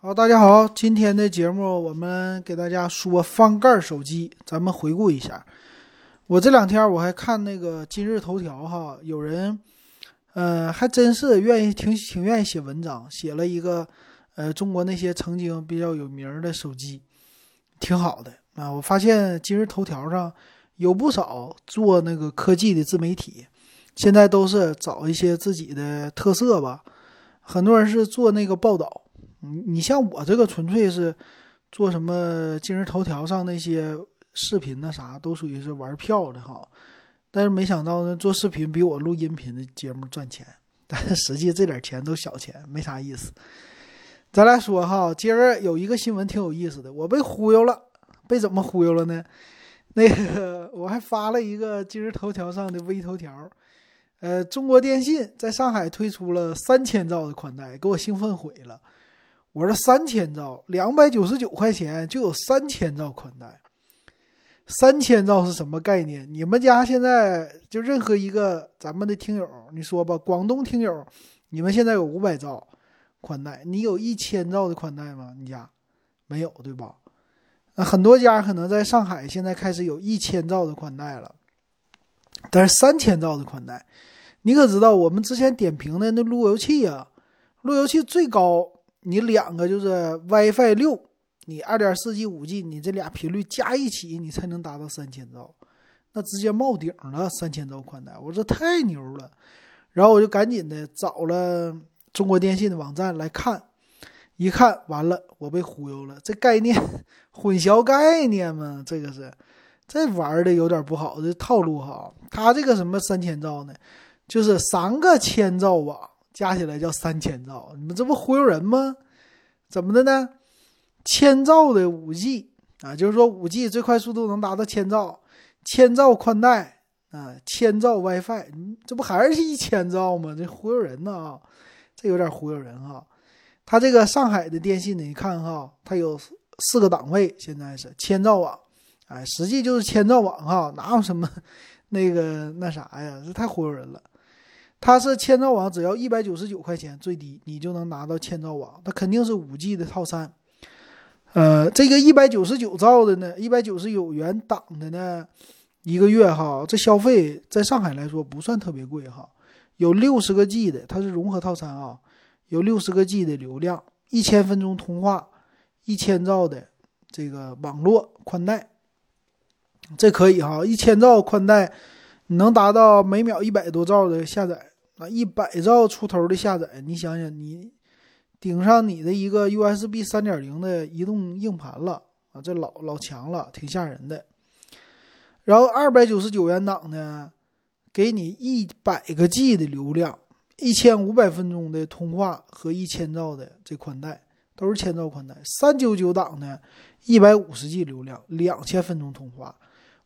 好，大家好，今天的节目我们给大家说翻盖手机，咱们回顾一下。我这两天我还看那个今日头条哈，有人，呃，还真是愿意挺挺愿意写文章，写了一个，呃，中国那些曾经比较有名的手机，挺好的啊。我发现今日头条上有不少做那个科技的自媒体，现在都是找一些自己的特色吧，很多人是做那个报道。你你像我这个纯粹是做什么今日头条上那些视频那啥都属于是玩票的哈，但是没想到呢，做视频比我录音频的节目赚钱，但是实际这点钱都小钱，没啥意思。咱来说哈，今儿有一个新闻挺有意思的，我被忽悠了，被怎么忽悠了呢？那个我还发了一个今日头条上的微头条，呃，中国电信在上海推出了三千兆的宽带，给我兴奋毁了。我说三千兆，两百九十九块钱就有三千兆宽带。三千兆是什么概念？你们家现在就任何一个咱们的听友，你说吧，广东听友，你们现在有五百兆宽带，你有一千兆的宽带吗？你家没有对吧？那很多家可能在上海现在开始有一千兆的宽带了，但是三千兆的宽带，你可知道我们之前点评的那路由器啊，路由器最高。你两个就是 WiFi 六，你二点四 G、五 G，你这俩频率加一起，你才能达到三千兆，那直接冒顶了，三千兆宽带，我这太牛了。然后我就赶紧的找了中国电信的网站来看，一看完了，我被忽悠了，这概念 混淆概念嘛，这个是这玩的有点不好，这套路哈。他这个什么三千兆呢？就是三个千兆网。加起来叫三千兆，你们这不忽悠人吗？怎么的呢？千兆的五 G 啊，就是说五 G 最快速度能达到千兆，千兆宽带啊，千兆 WiFi，这不还是一千兆吗？这忽悠人呢啊，这有点忽悠人哈。他这个上海的电信呢，你看哈，它有四个档位，现在是千兆网，哎，实际就是千兆网哈，哪有什么 那个那啥呀？这太忽悠人了。它是千兆网，只要一百九十九块钱最低，你就能拿到千兆网。它肯定是五 G 的套餐。呃，这个一百九十九兆的呢，一百九十九元档的呢，一个月哈，这消费在上海来说不算特别贵哈。有六十个 G 的，它是融合套餐啊，有六十个 G 的流量，一千分钟通话，一千兆的这个网络宽带，这可以哈，一千兆宽带，能达到每秒一百多兆的下载。啊，一百兆出头的下载，你想想，你顶上你的一个 USB 三点零的移动硬盘了啊，这老老强了，挺吓人的。然后二百九十九元档呢，给你一百个 G 的流量，一千五百分钟的通话和一千兆的这宽带，都是千兆宽带。三九九档呢，一百五十 G 流量，两千分钟通话；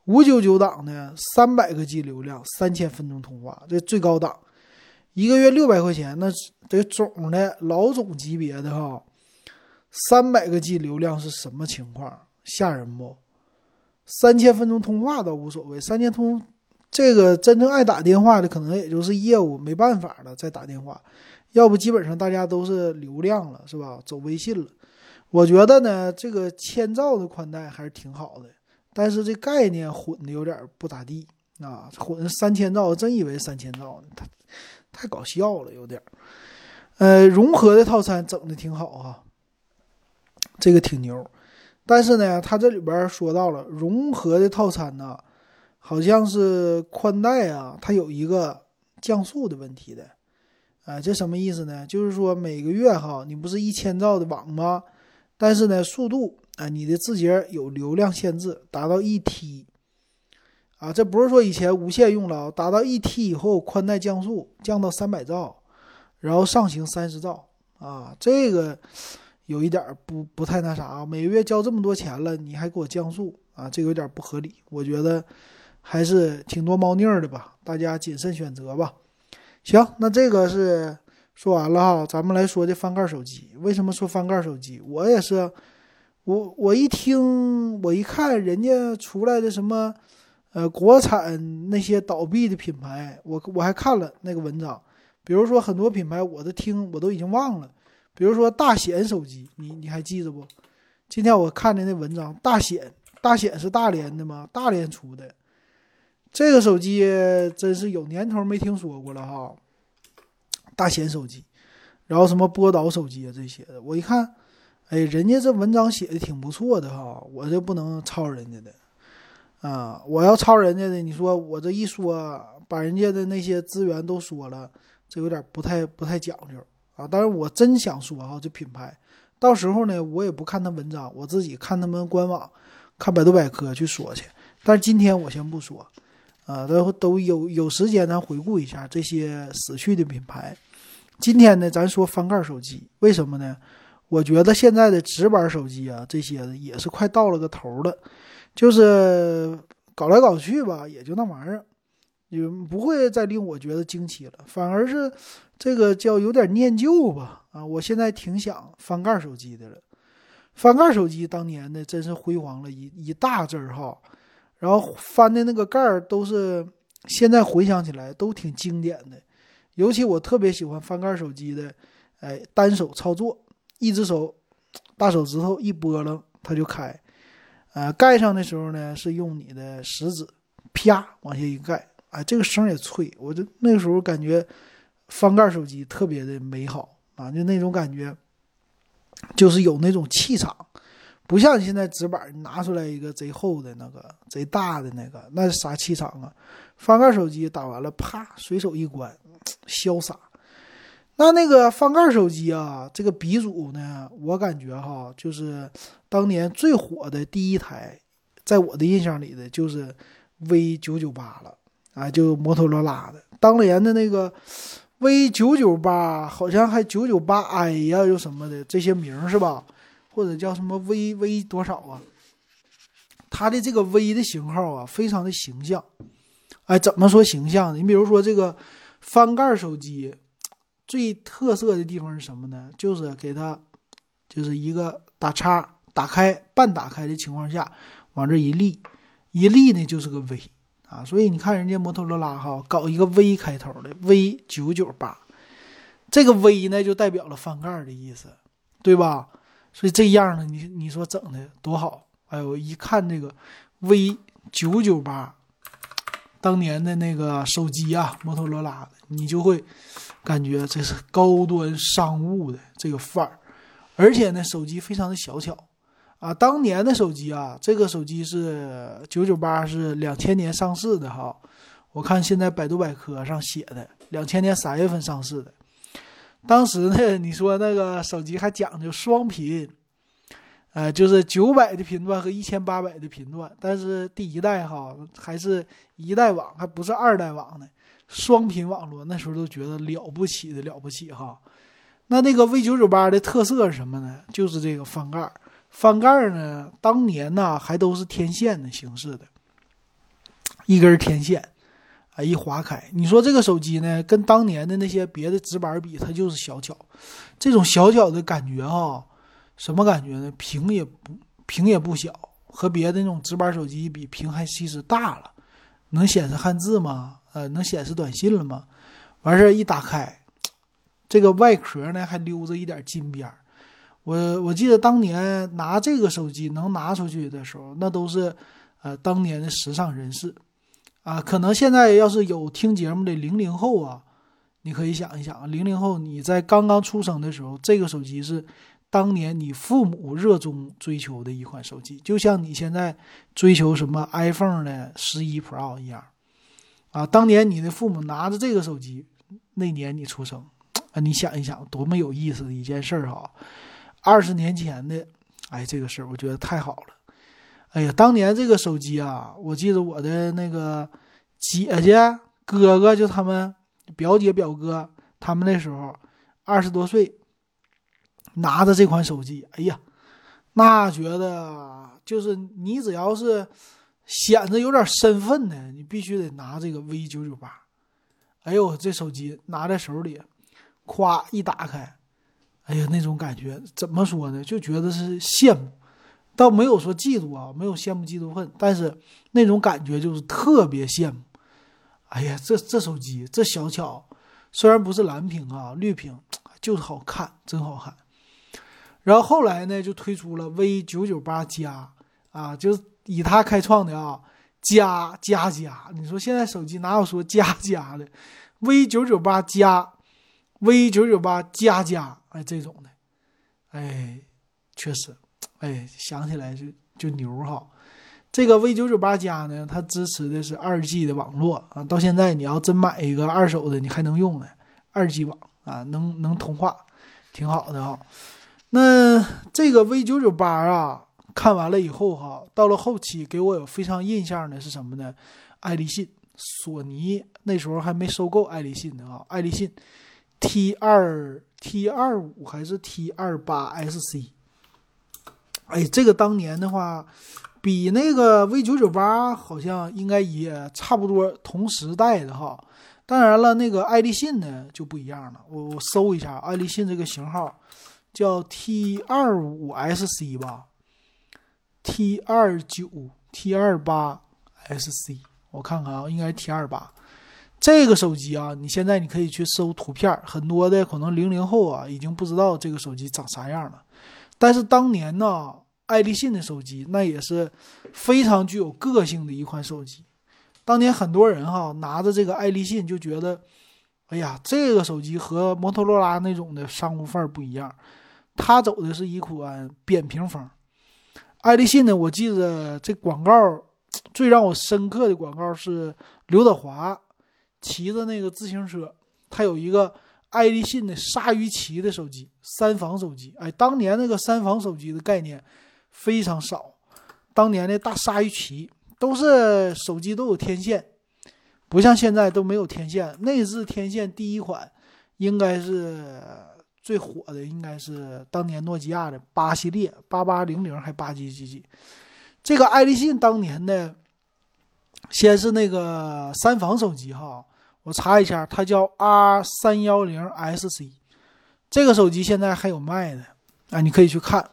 五九九档呢，三百个 G 流量，三千分钟通话，这最高档。一个月六百块钱，那这总的老总级别的哈，三百个 G 流量是什么情况？吓人不？三千分钟通话倒无所谓，三千通这个真正爱打电话的，可能也就是业务没办法了再打电话，要不基本上大家都是流量了，是吧？走微信了。我觉得呢，这个千兆的宽带还是挺好的，但是这概念混的有点不咋地啊，混三千兆，真以为三千兆呢？太。太搞笑了，有点，呃，融合的套餐整的挺好哈，这个挺牛，但是呢，它这里边说到了融合的套餐呢，好像是宽带啊，它有一个降速的问题的，哎，这什么意思呢？就是说每个月哈，你不是一千兆的网吗？但是呢，速度啊，你的字节有流量限制，达到一 T。啊，这不是说以前无限用了，达到一 T 以后，宽带降速降到三百兆，然后上行三十兆啊，这个有一点不不太那啥，每个月交这么多钱了，你还给我降速啊，这个有点不合理，我觉得还是挺多猫腻的吧，大家谨慎选择吧。行，那这个是说完了哈，咱们来说这翻盖手机，为什么说翻盖手机？我也是，我我一听，我一看人家出来的什么。呃，国产那些倒闭的品牌，我我还看了那个文章，比如说很多品牌，我都听我都已经忘了，比如说大显手机，你你还记得不？今天我看的那文章，大显大显是大连的吗？大连出的这个手机真是有年头没听说过了哈。大显手机，然后什么波导手机啊这些的，我一看，哎，人家这文章写的挺不错的哈，我这不能抄人家的啊！我要抄人家的，你说我这一说，把人家的那些资源都说了，这有点不太不太讲究啊。但是我真想说哈，这品牌。到时候呢，我也不看他文章，我自己看他们官网，看百度百科去说去。但是今天我先不说，啊，都都有有时间咱回顾一下这些死去的品牌。今天呢，咱说翻盖手机，为什么呢？我觉得现在的直板手机啊，这些也是快到了个头了，就是搞来搞去吧，也就那玩意儿。也不会再令我觉得惊奇了，反而是这个叫有点念旧吧。啊，我现在挺想翻盖手机的了。翻盖手机当年的真是辉煌了一一大阵儿哈，然后翻的那个盖儿都是现在回想起来都挺经典的。尤其我特别喜欢翻盖手机的，哎，单手操作，一只手大手指头一拨楞它就开。呃，盖上的时候呢是用你的食指啪往下一盖。啊，这个声也脆，我就那时候感觉翻盖手机特别的美好啊，就那种感觉，就是有那种气场，不像现在直板拿出来一个贼厚的那个、贼大的那个，那是啥气场啊？翻盖手机打完了，啪，随手一关，潇洒。那那个翻盖手机啊，这个鼻祖呢，我感觉哈，就是当年最火的第一台，在我的印象里的就是 V 九九八了。啊，就摩托罗拉的当年的那个 V 九九八，好像还九九八 i 呀，又什么的这些名是吧？或者叫什么 V V 多少啊？它的这个 V 的型号啊，非常的形象。哎，怎么说形象呢？你比如说这个翻盖手机，最特色的地方是什么呢？就是给它就是一个打叉打开半打开的情况下，往这一立，一立呢就是个 V。啊，所以你看人家摩托罗拉哈搞一个 V 开头的 V 九九八，这个 V 呢就代表了翻盖的意思，对吧？所以这样呢，你你说整的多好！哎呦，一看这个 V 九九八，当年的那个手机啊，摩托罗拉的，你就会感觉这是高端商务的这个范儿，而且呢，手机非常的小巧。啊，当年的手机啊，这个手机是九九八，是两千年上市的哈。我看现在百度百科上写的，两千年三月份上市的。当时呢，你说那个手机还讲究双频，呃，就是九百的频段和一千八百的频段。但是第一代哈，还是一代网，还不是二代网呢，双频网络那时候都觉得了不起的了不起哈。那那个 V 九九八的特色是什么呢？就是这个翻盖。翻盖呢？当年呢还都是天线的形式的，一根天线，啊一划开。你说这个手机呢，跟当年的那些别的直板比，它就是小巧。这种小巧的感觉哈，什么感觉呢？屏也不屏也不小，和别的那种直板手机比，屏还其实大了。能显示汉字吗？呃，能显示短信了吗？完事儿一打开，这个外壳呢还溜着一点金边儿。我我记得当年拿这个手机能拿出去的时候，那都是，呃，当年的时尚人士，啊，可能现在要是有听节目的零零后啊，你可以想一想，零零后你在刚刚出生的时候，这个手机是当年你父母热衷追求的一款手机，就像你现在追求什么 iPhone 的十一 Pro 一样，啊，当年你的父母拿着这个手机，那年你出生，啊，你想一想，多么有意思的一件事儿哈。二十年前的，哎，这个事儿我觉得太好了。哎呀，当年这个手机啊，我记得我的那个姐姐、哥哥，就他们表姐、表哥，他们那时候二十多岁，拿着这款手机，哎呀，那觉得就是你只要是显得有点身份的，你必须得拿这个 V 九九八。哎呦，这手机拿在手里，咵一打开。哎呀，那种感觉怎么说呢？就觉得是羡慕，倒没有说嫉妒啊，没有羡慕嫉妒恨，但是那种感觉就是特别羡慕。哎呀，这这手机这小巧，虽然不是蓝屏啊，绿屏就是好看，真好看。然后后来呢，就推出了 V 九九八加啊，就是以他开创的啊，加加加。你说现在手机哪有说加加的？V 九九八加，V 九九八加加，哎，这种的，哎，确实，哎，想起来就就牛哈。这个 V 九九八加呢，它支持的是二 G 的网络啊，到现在你要真买一个二手的，你还能用呢，二 G 网啊，能能通话，挺好的哈。那这个 V 九九八啊，看完了以后哈，到了后期给我有非常印象的是什么呢？爱立信、索尼那时候还没收购爱立信呢啊，爱立信 T 二 T 二五还是 T 二八 SC，哎，这个当年的话。比那个 V 九九八好像应该也差不多同时代的哈，当然了，那个爱立信呢就不一样了。我我搜一下爱立信这个型号，叫 T 二五 SC 吧，T 二九 T 二八 SC，我看看啊，应该是 T 二八。这个手机啊，你现在你可以去搜图片，很多的可能零零后啊已经不知道这个手机长啥样了，但是当年呢。爱立信的手机，那也是非常具有个性的一款手机。当年很多人哈拿着这个爱立信就觉得，哎呀，这个手机和摩托罗拉那种的商务范儿不一样，它走的是一款扁平风。爱立信呢，我记得这广告最让我深刻的广告是刘德华骑着那个自行车，他有一个。爱立信的鲨鱼鳍的手机，三防手机。哎，当年那个三防手机的概念。非常少，当年的大鲨鱼鳍都是手机都有天线，不像现在都没有天线。内置天线第一款应该是最火的，应该是当年诺基亚的八系列八八零零还八几几几。这个爱立信当年的先是那个三防手机哈，我查一下，它叫 R 三幺零 SC，这个手机现在还有卖的啊，你可以去看。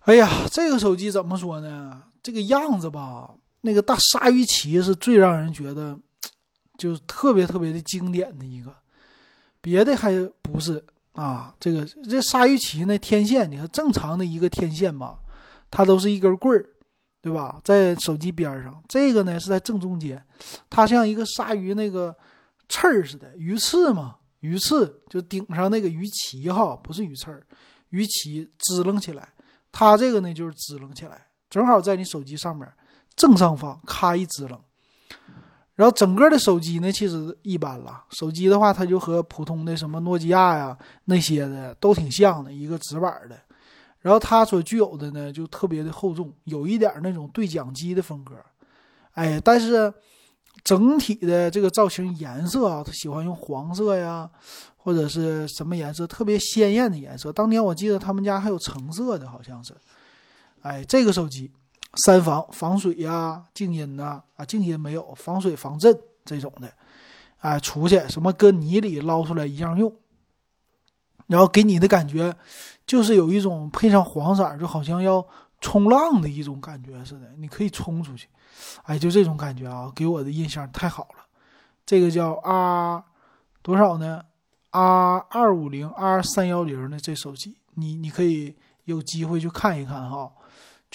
哎呀，这个手机怎么说呢？这个样子吧，那个大鲨鱼鳍是最让人觉得，就特别特别的经典的一个，别的还不是啊。这个这鲨鱼鳍那天线，你看正常的一个天线吧，它都是一根棍儿，对吧？在手机边上，这个呢是在正中间，它像一个鲨鱼那个刺儿似的，鱼刺嘛，鱼刺就顶上那个鱼鳍哈，不是鱼刺儿，鱼鳍支棱起来。它这个呢，就是支棱起来，正好在你手机上面正上方，咔一支棱。然后整个的手机呢，其实一般了。手机的话，它就和普通的什么诺基亚呀那些的都挺像的，一个直板的。然后它所具有的呢，就特别的厚重，有一点那种对讲机的风格。哎，但是整体的这个造型颜色啊，他喜欢用黄色呀。或者是什么颜色特别鲜艳的颜色？当年我记得他们家还有橙色的，好像是。哎，这个手机三防防水呀、静音呐啊，静音没有，防水防震这种的。哎，出去什么搁泥里捞出来一样用。然后给你的感觉就是有一种配上黄色，就好像要冲浪的一种感觉似的，你可以冲出去。哎，就这种感觉啊，给我的印象太好了。这个叫 R 多少呢？R 二五零 R 三幺零的这手机，你你可以有机会去看一看哈，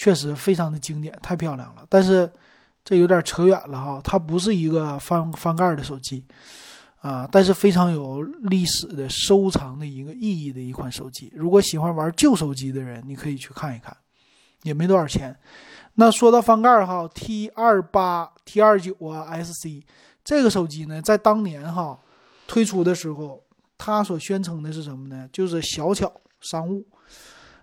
确实非常的经典，太漂亮了。但是这有点扯远了哈，它不是一个翻翻盖的手机啊，但是非常有历史的收藏的一个意义的一款手机。如果喜欢玩旧手机的人，你可以去看一看，也没多少钱。那说到翻盖哈，T 二八 T 二九啊 SC 这个手机呢，在当年哈推出的时候。它所宣称的是什么呢？就是小巧商务，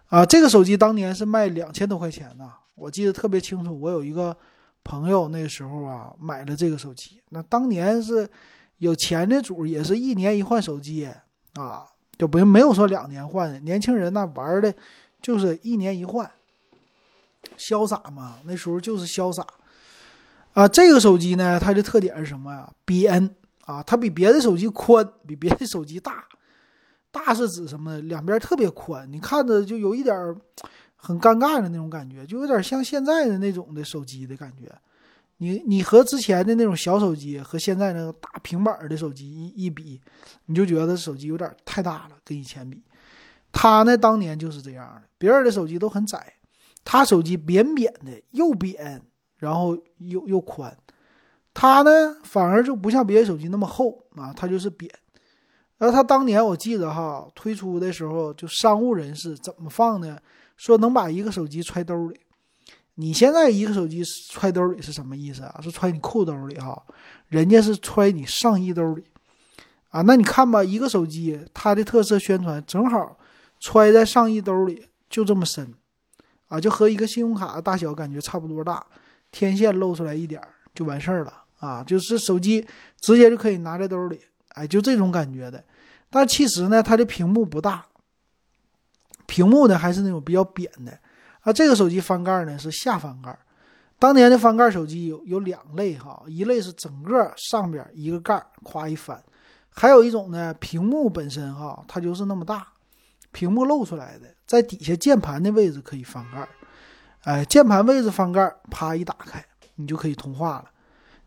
啊，这个手机当年是卖两千多块钱呢，我记得特别清楚。我有一个朋友那时候啊买了这个手机，那当年是有钱的主，也是一年一换手机啊，就不没有说两年换的。年轻人那玩的就是一年一换，潇洒嘛，那时候就是潇洒啊。这个手机呢，它的特点是什么呀？边。啊，它比别的手机宽，比别的手机大。大是指什么？两边特别宽，你看着就有一点很尴尬的那种感觉，就有点像现在的那种的手机的感觉。你你和之前的那种小手机和现在那个大平板的手机一一比，你就觉得手机有点太大了，跟以前比。他呢当年就是这样的，别人的手机都很窄，他手机扁扁的，又扁，然后又又宽。他呢反而就不像别的手机那么厚啊，他就是扁。然后他当年我记得哈推出的时候，就商务人士怎么放呢？说能把一个手机揣兜里。你现在一个手机揣兜里是什么意思啊？是揣你裤兜里哈，人家是揣你上衣兜里啊。那你看吧，一个手机它的特色宣传正好揣在上衣兜里，就这么深啊，就和一个信用卡的大小感觉差不多大，天线露出来一点就完事儿了啊，就是手机直接就可以拿在兜里，哎，就这种感觉的。但其实呢，它的屏幕不大，屏幕呢还是那种比较扁的。啊，这个手机翻盖呢是下翻盖。当年的翻盖手机有有两类哈，一类是整个上边一个盖夸一翻，还有一种呢，屏幕本身哈，它就是那么大，屏幕露出来的，在底下键盘的位置可以翻盖。哎，键盘位置翻盖，啪一打开，你就可以通话了。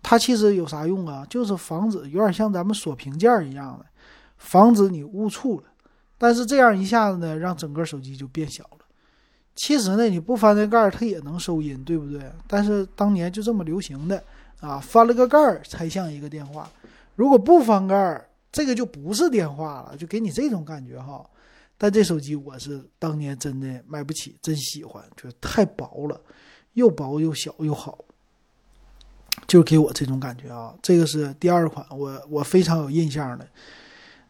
它其实有啥用啊？就是防止有点像咱们锁屏件一样的，防止你误触了。但是这样一下子呢，让整个手机就变小了。其实呢，你不翻这盖儿，它也能收音，对不对？但是当年就这么流行的啊，翻了个盖儿才像一个电话。如果不翻盖儿，这个就不是电话了，就给你这种感觉哈。但这手机我是当年真的买不起，真喜欢，就太薄了，又薄又小又好，就给我这种感觉啊。这个是第二款，我我非常有印象的，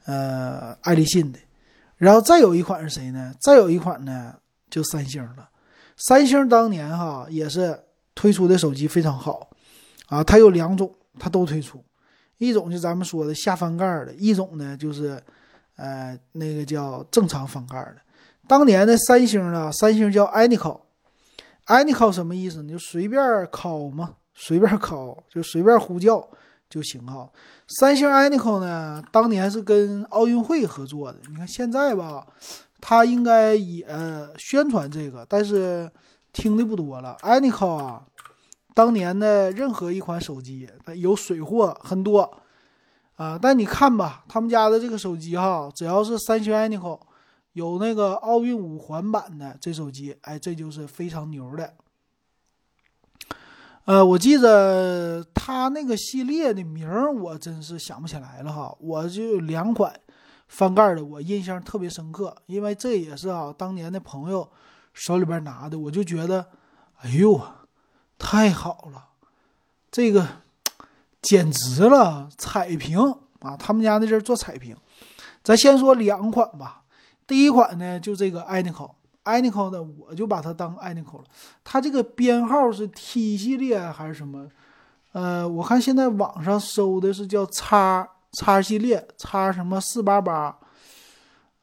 呃，爱立信的。然后再有一款是谁呢？再有一款呢？就三星了，三星当年哈也是推出的手机非常好，啊，它有两种，它都推出，一种就咱们说的下翻盖的，一种呢就是，呃，那个叫正常翻盖的。当年的三星呢，三星叫 Anycall，Anycall 什么意思呢？就随便 call 嘛，随便 call 就随便呼叫就行哈。三星 Anycall 呢，当年是跟奥运会合作的，你看现在吧。它应该也宣传这个，但是听的不多了。Anycall 啊，当年的任何一款手机有水货很多啊，但你看吧，他们家的这个手机哈，只要是三星 Anycall 有那个奥运五环版的这手机，哎，这就是非常牛的。呃，我记得他那个系列的名儿，我真是想不起来了哈，我就有两款。翻盖的我印象特别深刻，因为这也是啊，当年的朋友手里边拿的，我就觉得，哎呦，太好了，这个 简直了，彩屏啊！他们家那阵做彩屏，咱先说两款吧。第一款呢，就这个 anycall 的我就把它当 Anycall 了。它这个编号是 T 系列还是什么？呃，我看现在网上搜的是叫叉。叉系列叉什么四八八，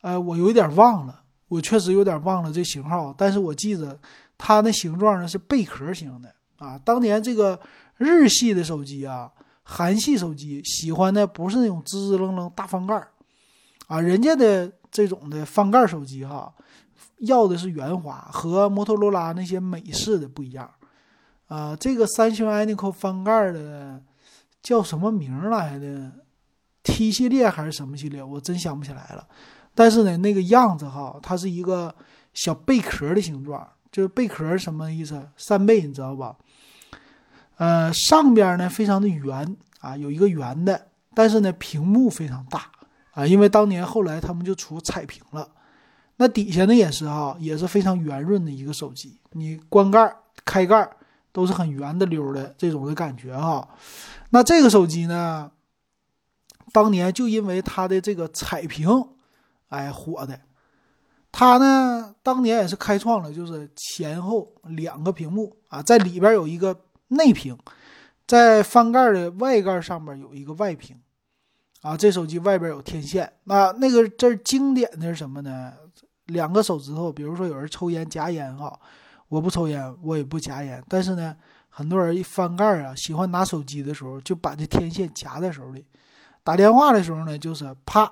呃，我有点忘了，我确实有点忘了这型号，但是我记得它那形状呢是贝壳型的啊。当年这个日系的手机啊，韩系手机喜欢的不是那种滋滋楞楞大翻盖啊，人家的这种的翻盖手机哈，要的是圆滑，和摩托罗拉那些美式的不一样啊。这个三星 Anycall 翻盖的叫什么名来的？T 系列还是什么系列，我真想不起来了。但是呢，那个样子哈，它是一个小贝壳的形状，就是贝壳什么意思？扇贝，你知道吧？呃，上边呢非常的圆啊，有一个圆的，但是呢屏幕非常大啊，因为当年后来他们就出彩屏了。那底下呢也是哈，也是非常圆润的一个手机，你关盖、开盖都是很圆的溜的这种的感觉哈。那这个手机呢？当年就因为它的这个彩屏，哎火的。它呢，当年也是开创了，就是前后两个屏幕啊，在里边有一个内屏，在翻盖的外盖上面有一个外屏，啊，这手机外边有天线。那那个这经典的是什么呢？两个手指头，比如说有人抽烟夹烟哈，我不抽烟，我也不夹烟，但是呢，很多人一翻盖啊，喜欢拿手机的时候就把这天线夹在手里。打电话的时候呢，就是啪，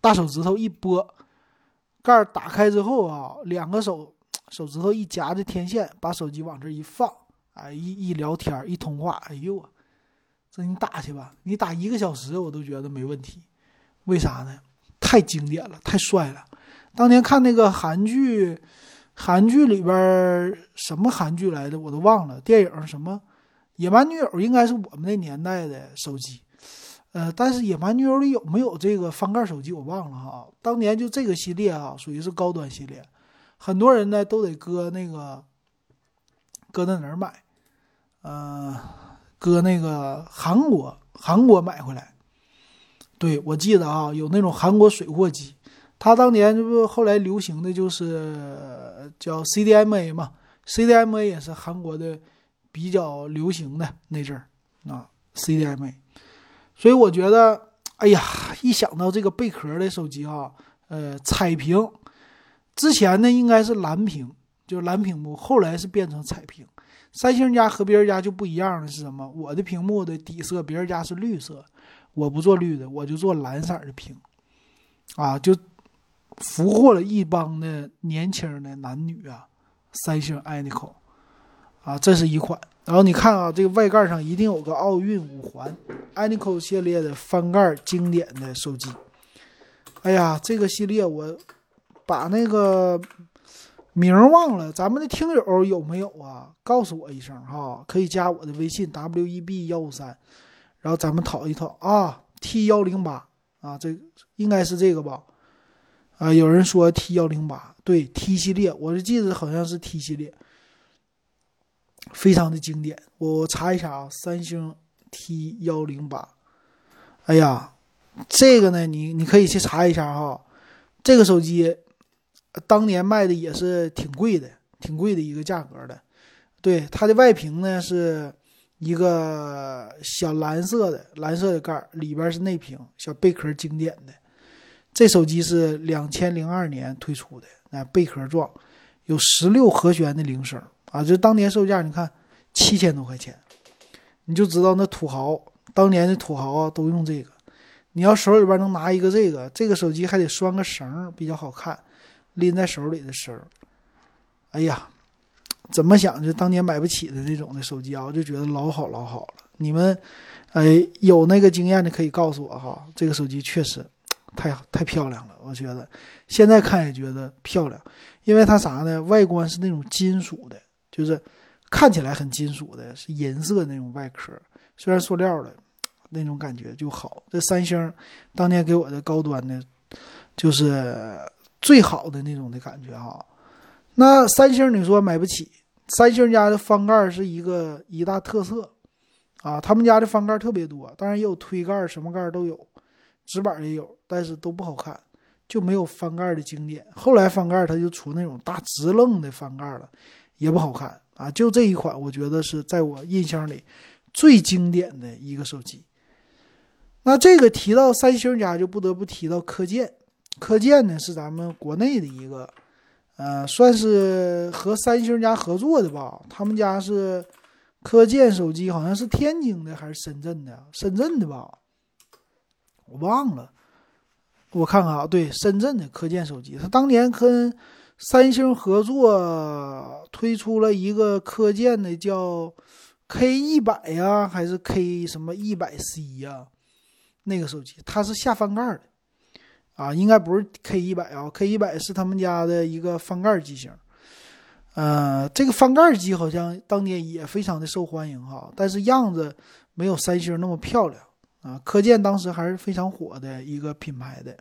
大手指头一拨，盖打开之后啊，两个手手指头一夹着天线，把手机往这一放，哎，一一聊天一通话，哎呦，这你打去吧，你打一个小时我都觉得没问题。为啥呢？太经典了，太帅了。当年看那个韩剧，韩剧里边什么韩剧来的我都忘了，电影什么《野蛮女友》应该是我们那年代的手机。呃，但是《野蛮女友》里有没有这个翻盖手机我忘了哈。当年就这个系列啊，属于是高端系列，很多人呢都得搁那个搁在哪儿买？呃，搁那个韩国，韩国买回来。对我记得啊，有那种韩国水货机，它当年这不后来流行的就是叫 CDMA 嘛，CDMA 也是韩国的比较流行的那阵儿啊，CDMA。所以我觉得，哎呀，一想到这个贝壳的手机啊，呃，彩屏，之前呢应该是蓝屏，就是蓝屏幕，后来是变成彩屏。三星家和别人家就不一样的是什么？我的屏幕的底色，别人家是绿色，我不做绿的，我就做蓝色的屏，啊，就俘获了一帮的年轻的男女啊。三星 Anyco，啊，这是一款。然后你看啊，这个外盖上一定有个奥运五环，Anyco 系列的翻盖经典的手机。哎呀，这个系列我把那个名忘了，咱们的听友有没有啊？告诉我一声哈，可以加我的微信 w e b 幺五三，然后咱们讨一讨啊。T 幺零八啊，这应该是这个吧？啊，有人说 T 幺零八，对 T 系列，我就记得好像是 T 系列。非常的经典，我查一查啊，三星 T 幺零八，哎呀，这个呢，你你可以去查一下哈，这个手机当年卖的也是挺贵的，挺贵的一个价格的。对，它的外屏呢是一个小蓝色的蓝色的盖儿里边是内屏，小贝壳经典的。这手机是两千零二年推出的，那贝壳状，有十六和弦的铃声。啊，就当年售价，你看七千多块钱，你就知道那土豪当年的土豪啊都用这个。你要手里边能拿一个这个，这个手机还得拴个绳比较好看，拎在手里的绳哎呀，怎么想就当年买不起的那种的手机啊，我就觉得老好老好了。你们哎有那个经验的可以告诉我哈，这个手机确实太太漂亮了，我觉得现在看也觉得漂亮，因为它啥呢？外观是那种金属的。就是看起来很金属的，是银色那种外壳，虽然塑料的，那种感觉就好。这三星当年给我的高端的，就是最好的那种的感觉哈。那三星你说买不起，三星家的翻盖是一个一大特色啊，他们家的翻盖特别多，当然也有推盖，什么盖都有，直板也有，但是都不好看，就没有翻盖的经典。后来翻盖它就出那种大直愣的翻盖了。也不好看啊！就这一款，我觉得是在我印象里最经典的一个手机。那这个提到三星家，就不得不提到科健。科健呢是咱们国内的一个，呃，算是和三星家合作的吧。他们家是科健手机，好像是天津的还是深圳的？深圳的吧？我忘了。我看看啊，对，深圳的科健手机，它当年跟。三星合作推出了一个科健的叫 K 一百呀，还是 K 什么一百 C 呀？那个手机它是下翻盖的啊，应该不是 K 一百啊，K 一百是他们家的一个翻盖机型。呃，这个翻盖机好像当年也非常的受欢迎哈，但是样子没有三星那么漂亮啊。科健当时还是非常火的一个品牌的。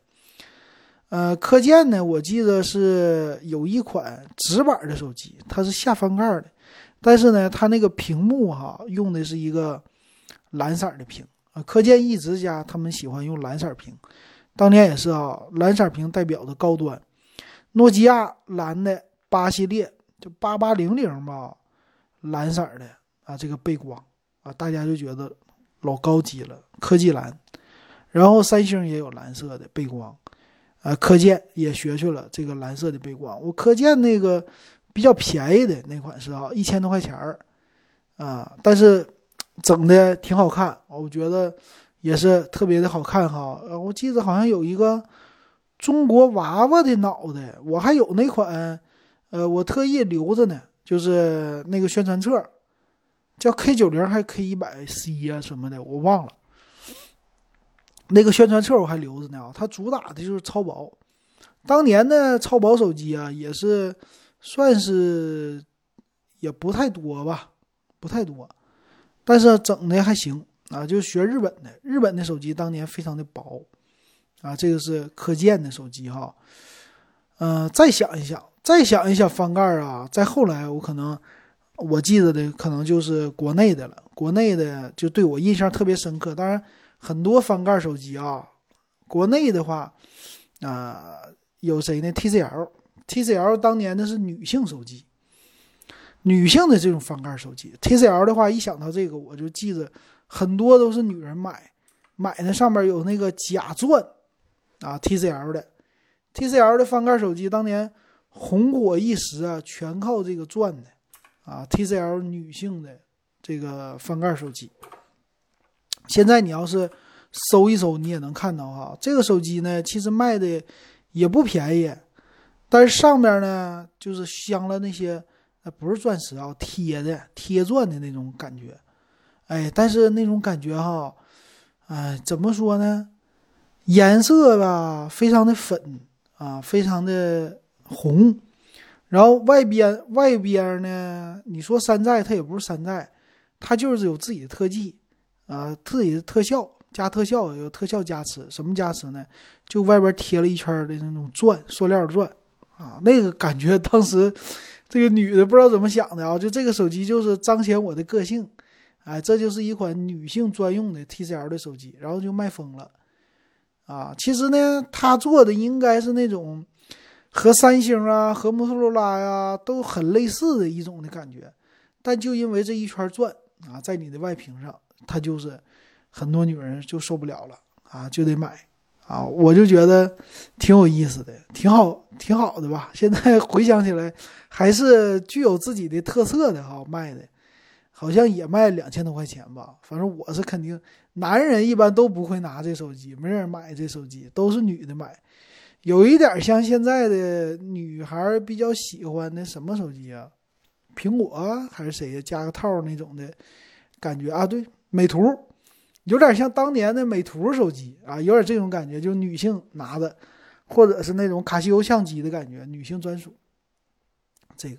呃，科健呢，我记得是有一款直板的手机，它是下翻盖的，但是呢，它那个屏幕哈用的是一个蓝色的屏啊。科健一直家他们喜欢用蓝色屏，当年也是啊，蓝色屏代表的高端。诺基亚蓝的八系列就八八零零吧，蓝色的啊，这个背光啊，大家就觉得老高级了，科技蓝。然后三星也有蓝色的背光。呃，科健也学去了这个蓝色的背光。我科健那个比较便宜的那款是啊，一千多块钱儿啊，但是整的挺好看，我觉得也是特别的好看哈。呃，我记得好像有一个中国娃娃的脑袋，我还有那款，呃，我特意留着呢，就是那个宣传册，叫 K 九零还是 K 一百 C 啊什么的，我忘了。那个宣传册我还留着呢啊，它主打的就是超薄。当年的超薄手机啊，也是算是也不太多吧，不太多，但是整的还行啊，就学日本的，日本的手机当年非常的薄啊，这个是可见的手机哈。嗯，再想一想，再想一想翻盖啊，再后来我可能我记得的可能就是国内的了，国内的就对我印象特别深刻。当然，很多翻盖手机啊，国内的话啊。有谁呢？TCL，TCL 当年的是女性手机，女性的这种翻盖手机。TCL 的话，一想到这个，我就记着很多都是女人买，买的上面有那个假钻啊。TCL 的，TCL 的翻盖手机当年红火一时啊，全靠这个钻的啊。TCL 女性的这个翻盖手机，现在你要是搜一搜，你也能看到哈。这个手机呢，其实卖的。也不便宜，但是上面呢就是镶了那些，呃，不是钻石啊，贴的贴钻的那种感觉，哎，但是那种感觉哈，哎，怎么说呢？颜色吧，非常的粉啊，非常的红，然后外边外边呢，你说山寨它也不是山寨，它就是有自己的特技啊，自己的特效。加特效有特效加持，什么加持呢？就外边贴了一圈的那种钻，塑料钻啊，那个感觉当时 这个女的不知道怎么想的啊，就这个手机就是彰显我的个性，哎，这就是一款女性专用的 TCL 的手机，然后就卖疯了啊。其实呢，他做的应该是那种和三星啊、和摩托罗拉呀都很类似的一种的感觉，但就因为这一圈钻啊，在你的外屏上，它就是。很多女人就受不了了啊，就得买啊！我就觉得挺有意思的，挺好，挺好的吧？现在回想起来，还是具有自己的特色的哈，卖的，好像也卖两千多块钱吧。反正我是肯定，男人一般都不会拿这手机，没人买这手机，都是女的买。有一点像现在的女孩比较喜欢的什么手机啊？苹果还是谁呀？加个套那种的感觉啊？对，美图。有点像当年的美图手机啊，有点这种感觉，就女性拿的，或者是那种卡西欧相机的感觉，女性专属。这个，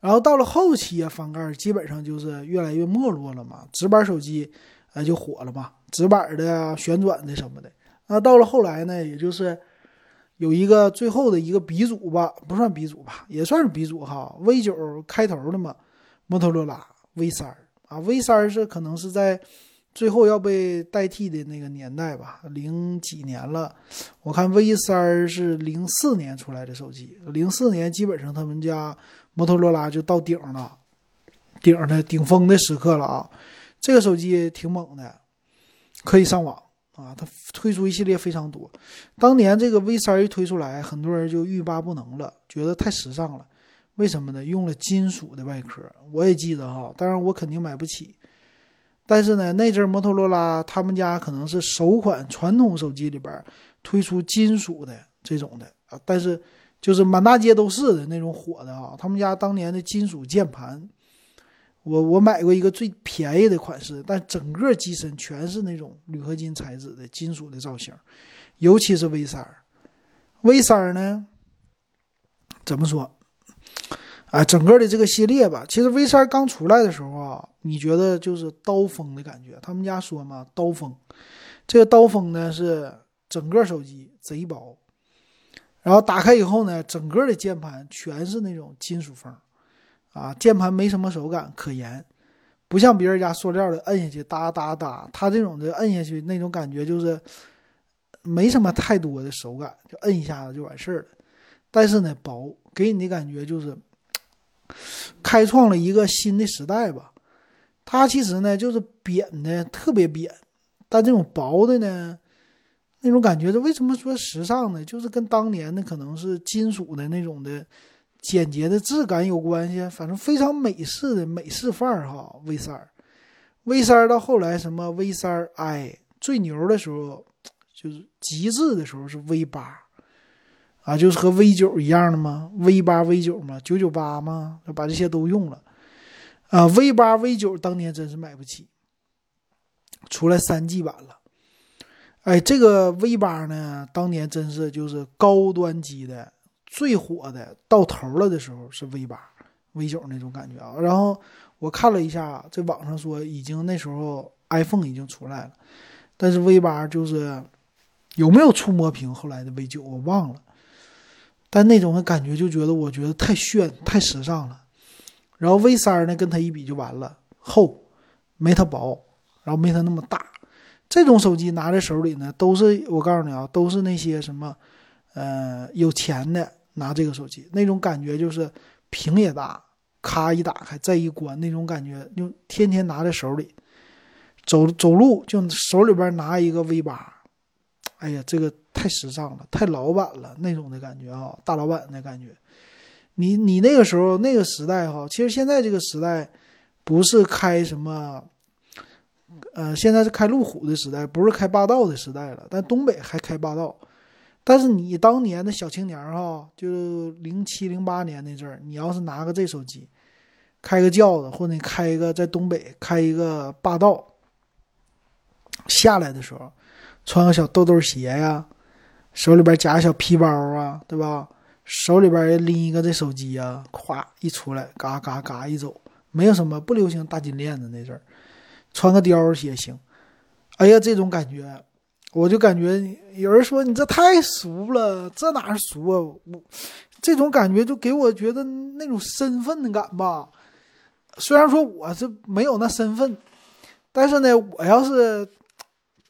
然后到了后期啊，翻盖基本上就是越来越没落了嘛，直板手机啊就火了嘛，直板的啊、旋转的什么的。那到了后来呢，也就是有一个最后的一个鼻祖吧，不算鼻祖吧，也算是鼻祖哈，V 九开头的嘛，摩托罗拉 V 三啊，V 三是可能是在。最后要被代替的那个年代吧，零几年了。我看 V 三是零四年出来的手机，零四年基本上他们家摩托罗拉就到顶了，顶的顶峰的时刻了啊。这个手机挺猛的，可以上网啊。它推出一系列非常多。当年这个 V 三一推出来，很多人就欲罢不能了，觉得太时尚了。为什么呢？用了金属的外壳，我也记得哈，当然我肯定买不起。但是呢，那阵摩托罗拉他们家可能是首款传统手机里边推出金属的这种的啊，但是就是满大街都是的那种火的啊。他们家当年的金属键盘，我我买过一个最便宜的款式，但整个机身全是那种铝合金材质的金属的造型，尤其是 V 三，V 三呢，怎么说？啊，整个的这个系列吧，其实 V 三刚出来的时候啊，你觉得就是刀锋的感觉。他们家说嘛，刀锋，这个刀锋呢是整个手机贼薄，然后打开以后呢，整个的键盘全是那种金属风，啊，键盘没什么手感可言，不像别人家塑料的，摁下去哒哒哒，它这种的摁下去那种感觉就是没什么太多的手感，就摁一下子就完事儿了。但是呢，薄，给你的感觉就是。开创了一个新的时代吧，它其实呢就是扁的特别扁，但这种薄的呢，那种感觉，这为什么说时尚呢？就是跟当年的可能是金属的那种的简洁的质感有关系，反正非常美式的美式范儿哈。V 三，V 三到后来什么 V 三 i 最牛的时候，就是极致的时候是 V 八。啊，就是和 V 九一样的吗？V 八、V 九嘛，九九八嘛，把这些都用了。啊，V 八、V 九当年真是买不起，出来三 G 版了。哎，这个 V 八呢，当年真是就是高端机的最火的，到头了的时候是 V 八、V 九那种感觉啊。然后我看了一下，在网上说已经那时候 iPhone 已经出来了，但是 V 八就是有没有触摸屏？后来的 V 九我忘了，但那种的感觉就觉得我觉得太炫、太时尚了。然后 V 三呢，跟它一比就完了，厚，没它薄，然后没它那么大。这种手机拿在手里呢，都是我告诉你啊，都是那些什么，呃，有钱的拿这个手机，那种感觉就是屏也大，咔一打开再一关，那种感觉就天天拿在手里，走走路就手里边拿一个 V 八，哎呀，这个太时尚了，太老板了那种的感觉啊，大老板的感觉。你你那个时候那个时代哈，其实现在这个时代不是开什么。呃，现在是开路虎的时代，不是开霸道的时代了。但东北还开霸道。但是你当年的小青年儿哈，就零七零八年那阵儿，你要是拿个这手机，开个轿子，或者你开一个在东北开一个霸道，下来的时候，穿个小豆豆鞋呀，手里边夹个小皮包啊，对吧？手里边拎一个这手机呀，咵一出来，嘎嘎嘎一走，没有什么不流行大金链子那阵儿。穿个貂也行，哎呀，这种感觉，我就感觉有人说你这太俗了，这哪是俗啊？我这种感觉就给我觉得那种身份感吧。虽然说我是没有那身份，但是呢，我要是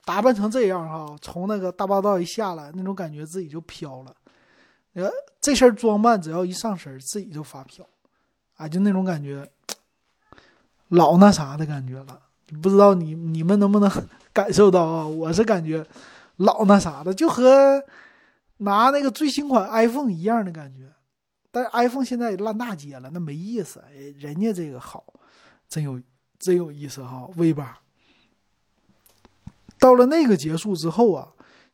打扮成这样哈，从那个大霸道一下来，那种感觉自己就飘了。呃，这身装扮只要一上身，自己就发飘，啊，就那种感觉，老那啥的感觉了。不知道你你们能不能感受到啊？我是感觉老那啥的，就和拿那个最新款 iPhone 一样的感觉。但是 iPhone 现在烂大街了，那没意思。哎人家这个好，真有真有意思哈。V 八到了那个结束之后啊，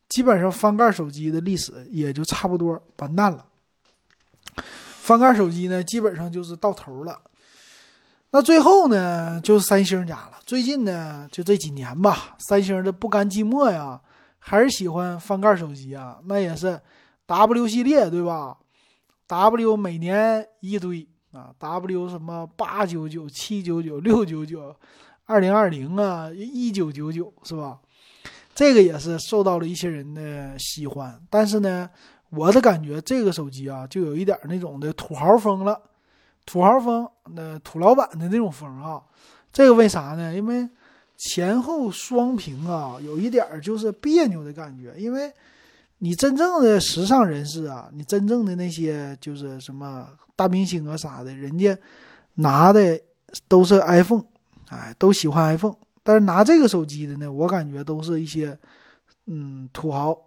基本上翻盖手机的历史也就差不多完蛋了。翻盖手机呢，基本上就是到头了。那最后呢，就是三星家了。最近呢，就这几年吧，三星的不甘寂寞呀，还是喜欢翻盖手机啊。那也是 W 系列，对吧？W 每年一堆啊，W 什么八九九、七九九、六九九、二零二零啊，一九九九，是吧？这个也是受到了一些人的喜欢。但是呢，我的感觉这个手机啊，就有一点那种的土豪风了。土豪风，那土老板的那种风啊，这个为啥呢？因为前后双屏啊，有一点就是别扭的感觉。因为你真正的时尚人士啊，你真正的那些就是什么大明星啊啥的，人家拿的都是 iPhone，哎，都喜欢 iPhone。但是拿这个手机的呢，我感觉都是一些嗯土豪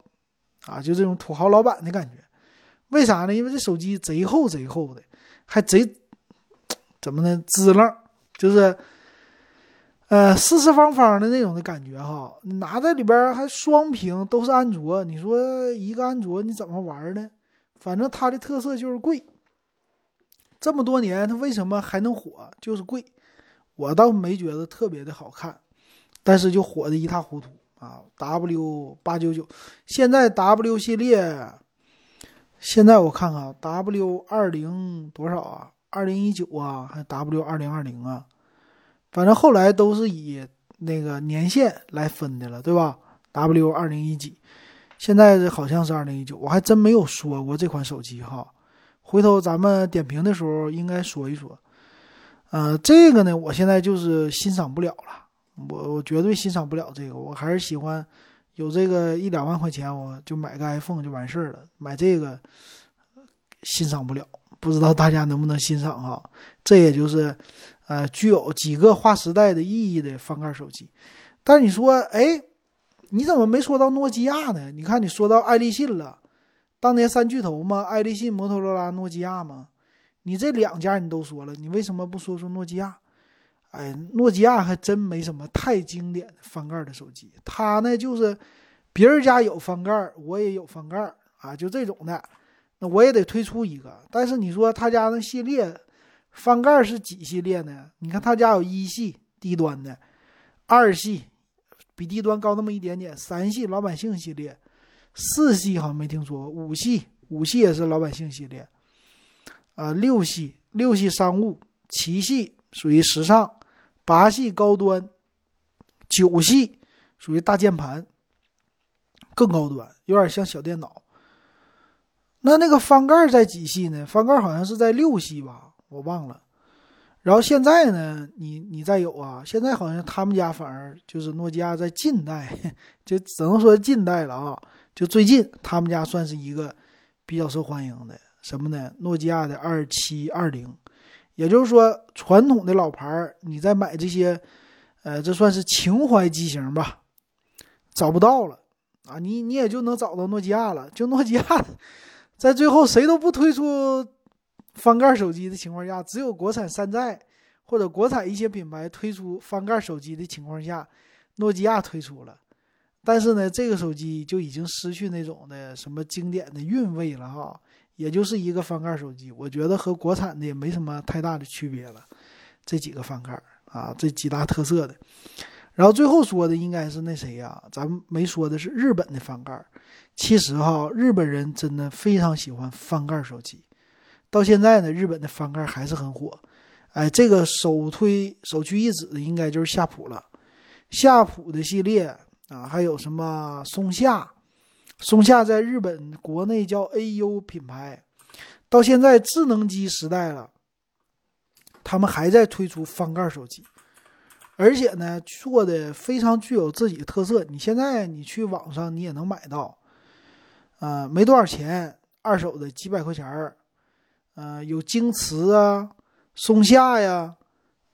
啊，就这种土豪老板的感觉。为啥呢？因为这手机贼厚贼厚的，还贼。怎么呢？支棱，就是，呃，四四方方的那种的感觉哈。拿在里边还双屏，都是安卓。你说一个安卓你怎么玩呢？反正它的特色就是贵。这么多年它为什么还能火？就是贵。我倒没觉得特别的好看，但是就火的一塌糊涂啊。W 八九九，现在 W 系列，现在我看看 W 二零多少啊？二零一九啊，还 W 二零二零啊，反正后来都是以那个年限来分的了，对吧？W 二零一几，现在好像是二零一九，我还真没有说过这款手机哈。回头咱们点评的时候应该说一说。呃，这个呢，我现在就是欣赏不了了，我我绝对欣赏不了这个，我还是喜欢有这个一两万块钱，我就买个 iPhone 就完事儿了，买这个欣赏不了。不知道大家能不能欣赏哈？这也就是，呃，具有几个划时代的意义的翻盖手机。但是你说，哎，你怎么没说到诺基亚呢？你看你说到爱立信了，当年三巨头嘛，爱立信、摩托罗拉、诺基亚嘛。你这两家你都说了，你为什么不说说诺基亚？哎，诺基亚还真没什么太经典的翻盖的手机。它呢，就是别人家有翻盖，我也有翻盖啊，就这种的。那我也得推出一个，但是你说他家那系列翻盖是几系列呢？你看他家有一系低端的，二系比低端高那么一点点。三系老百姓系列，四系好像没听说过，五系五系也是老百姓系列，啊，六系六系商务，七系属于时尚，八系高端，九系属于大键盘，更高端，有点像小电脑。那那个翻盖在几系呢？翻盖好像是在六系吧，我忘了。然后现在呢，你你再有啊，现在好像他们家反而就是诺基亚在近代，就只能说近代了啊。就最近他们家算是一个比较受欢迎的什么呢？诺基亚的二七二零，也就是说传统的老牌你再买这些，呃，这算是情怀机型吧，找不到了啊，你你也就能找到诺基亚了，就诺基亚。在最后，谁都不推出翻盖手机的情况下，只有国产山寨或者国产一些品牌推出翻盖手机的情况下，诺基亚推出了。但是呢，这个手机就已经失去那种的什么经典的韵味了哈，也就是一个翻盖手机，我觉得和国产的也没什么太大的区别了。这几个翻盖啊，这几大特色的。然后最后说的应该是那谁呀？咱们没说的是日本的翻盖。其实哈，日本人真的非常喜欢翻盖手机。到现在呢，日本的翻盖还是很火。哎，这个首推首屈一指的应该就是夏普了。夏普的系列啊，还有什么松下？松下在日本国内叫 AU 品牌。到现在智能机时代了，他们还在推出翻盖手机。而且呢，做的非常具有自己的特色。你现在你去网上你也能买到，呃，没多少钱，二手的几百块钱儿，呃，有京瓷啊、松下呀，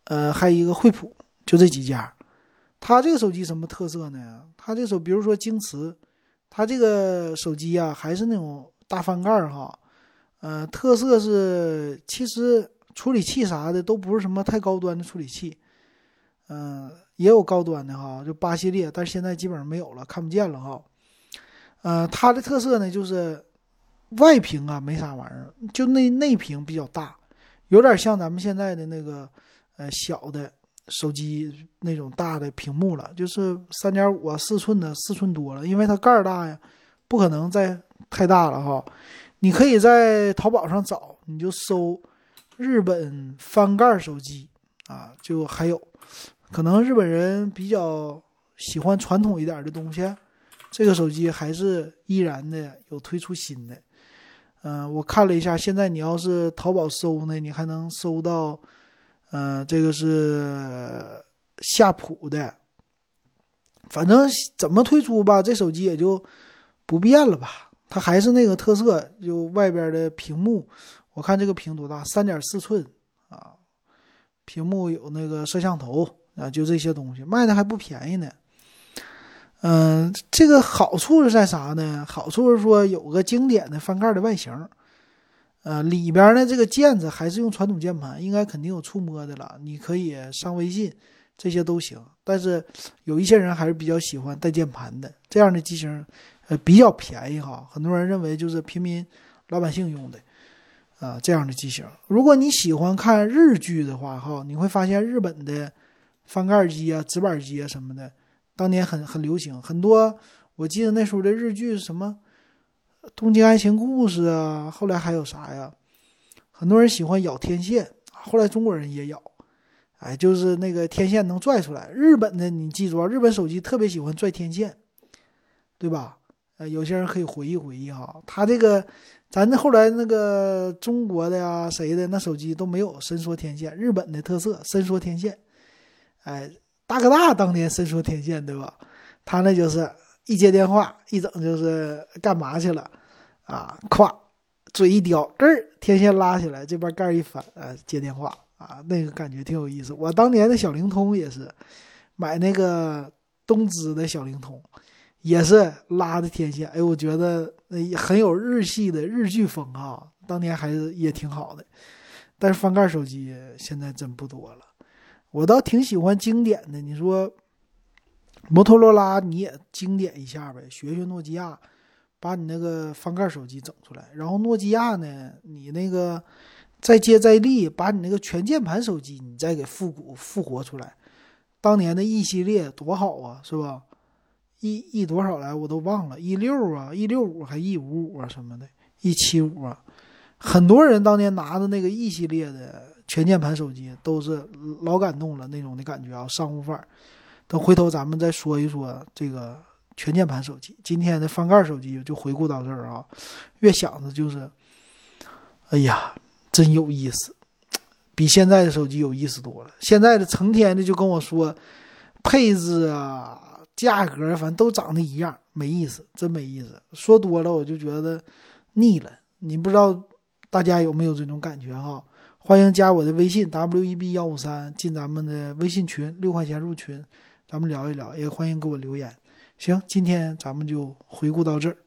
呃，还有一个惠普，就这几家。它这个手机什么特色呢？它这手，比如说京瓷，它这个手机呀，还是那种大翻盖儿哈，呃，特色是其实处理器啥的都不是什么太高端的处理器。嗯，也有高端的哈，就八系列，但是现在基本上没有了，看不见了哈。呃，它的特色呢，就是外屏啊没啥玩意儿，就内内屏比较大，有点像咱们现在的那个呃小的手机那种大的屏幕了，就是三点五啊四寸的四寸多了，因为它盖儿大呀，不可能再太大了哈。你可以在淘宝上找，你就搜日本翻盖手机啊，就还有。可能日本人比较喜欢传统一点的东西，这个手机还是依然的有推出新的。嗯，我看了一下，现在你要是淘宝搜呢，你还能搜到，嗯，这个是夏普的。反正怎么推出吧，这手机也就不变了吧，它还是那个特色，就外边的屏幕，我看这个屏多大，三点四寸啊，屏幕有那个摄像头。啊，就这些东西卖的还不便宜呢。嗯，这个好处是在啥呢？好处是说有个经典的翻盖的外形，呃，里边呢这个键子还是用传统键盘，应该肯定有触摸的了。你可以上微信，这些都行。但是有一些人还是比较喜欢带键盘的这样的机型，呃，比较便宜哈。很多人认为就是平民老百姓用的。啊，这样的机型，如果你喜欢看日剧的话，哈，你会发现日本的。翻盖机啊，直板机啊什么的，当年很很流行，很多。我记得那时候的日剧什么《东京爱情故事》啊，后来还有啥呀？很多人喜欢咬天线，后来中国人也咬，哎，就是那个天线能拽出来。日本的你记住啊，日本手机特别喜欢拽天线，对吧？呃，有些人可以回忆回忆哈，他这个咱这后来那个中国的呀，谁的那手机都没有伸缩天线，日本的特色伸缩天线。哎，大哥大当年伸缩天线，对吧？他那就是一接电话，一整就是干嘛去了啊？咵，嘴一叼，咯儿，天线拉起来，这边盖一翻，啊，接电话啊，那个感觉挺有意思。我当年的小灵通也是买那个东芝的小灵通，也是拉的天线。哎，我觉得那很有日系的日剧风啊，当年还是也挺好的。但是翻盖手机现在真不多了。我倒挺喜欢经典的，你说摩托罗拉你也经典一下呗，学学诺基亚，把你那个翻盖手机整出来。然后诺基亚呢，你那个再接再厉，把你那个全键盘手机你再给复古复活出来。当年的 E 系列多好啊，是吧？，E E 多少来我都忘了，E 六啊，E 六五还 E 五五啊什么的，E 七五啊，很多人当年拿的那个 E 系列的全键盘手机都是老感动了那种的感觉啊，商务范儿。等回头咱们再说一说这个全键盘手机。今天的翻盖手机就回顾到这儿啊，越想着就是，哎呀，真有意思，比现在的手机有意思多了。现在的成天的就跟我说配置啊、价格，反正都长得一样，没意思，真没意思。说多了我就觉得腻了。你不知道大家有没有这种感觉哈？欢迎加我的微信 w e b 幺五三，进咱们的微信群，六块钱入群。咱们聊一聊，也欢迎给我留言。行，今天咱们就回顾到这儿。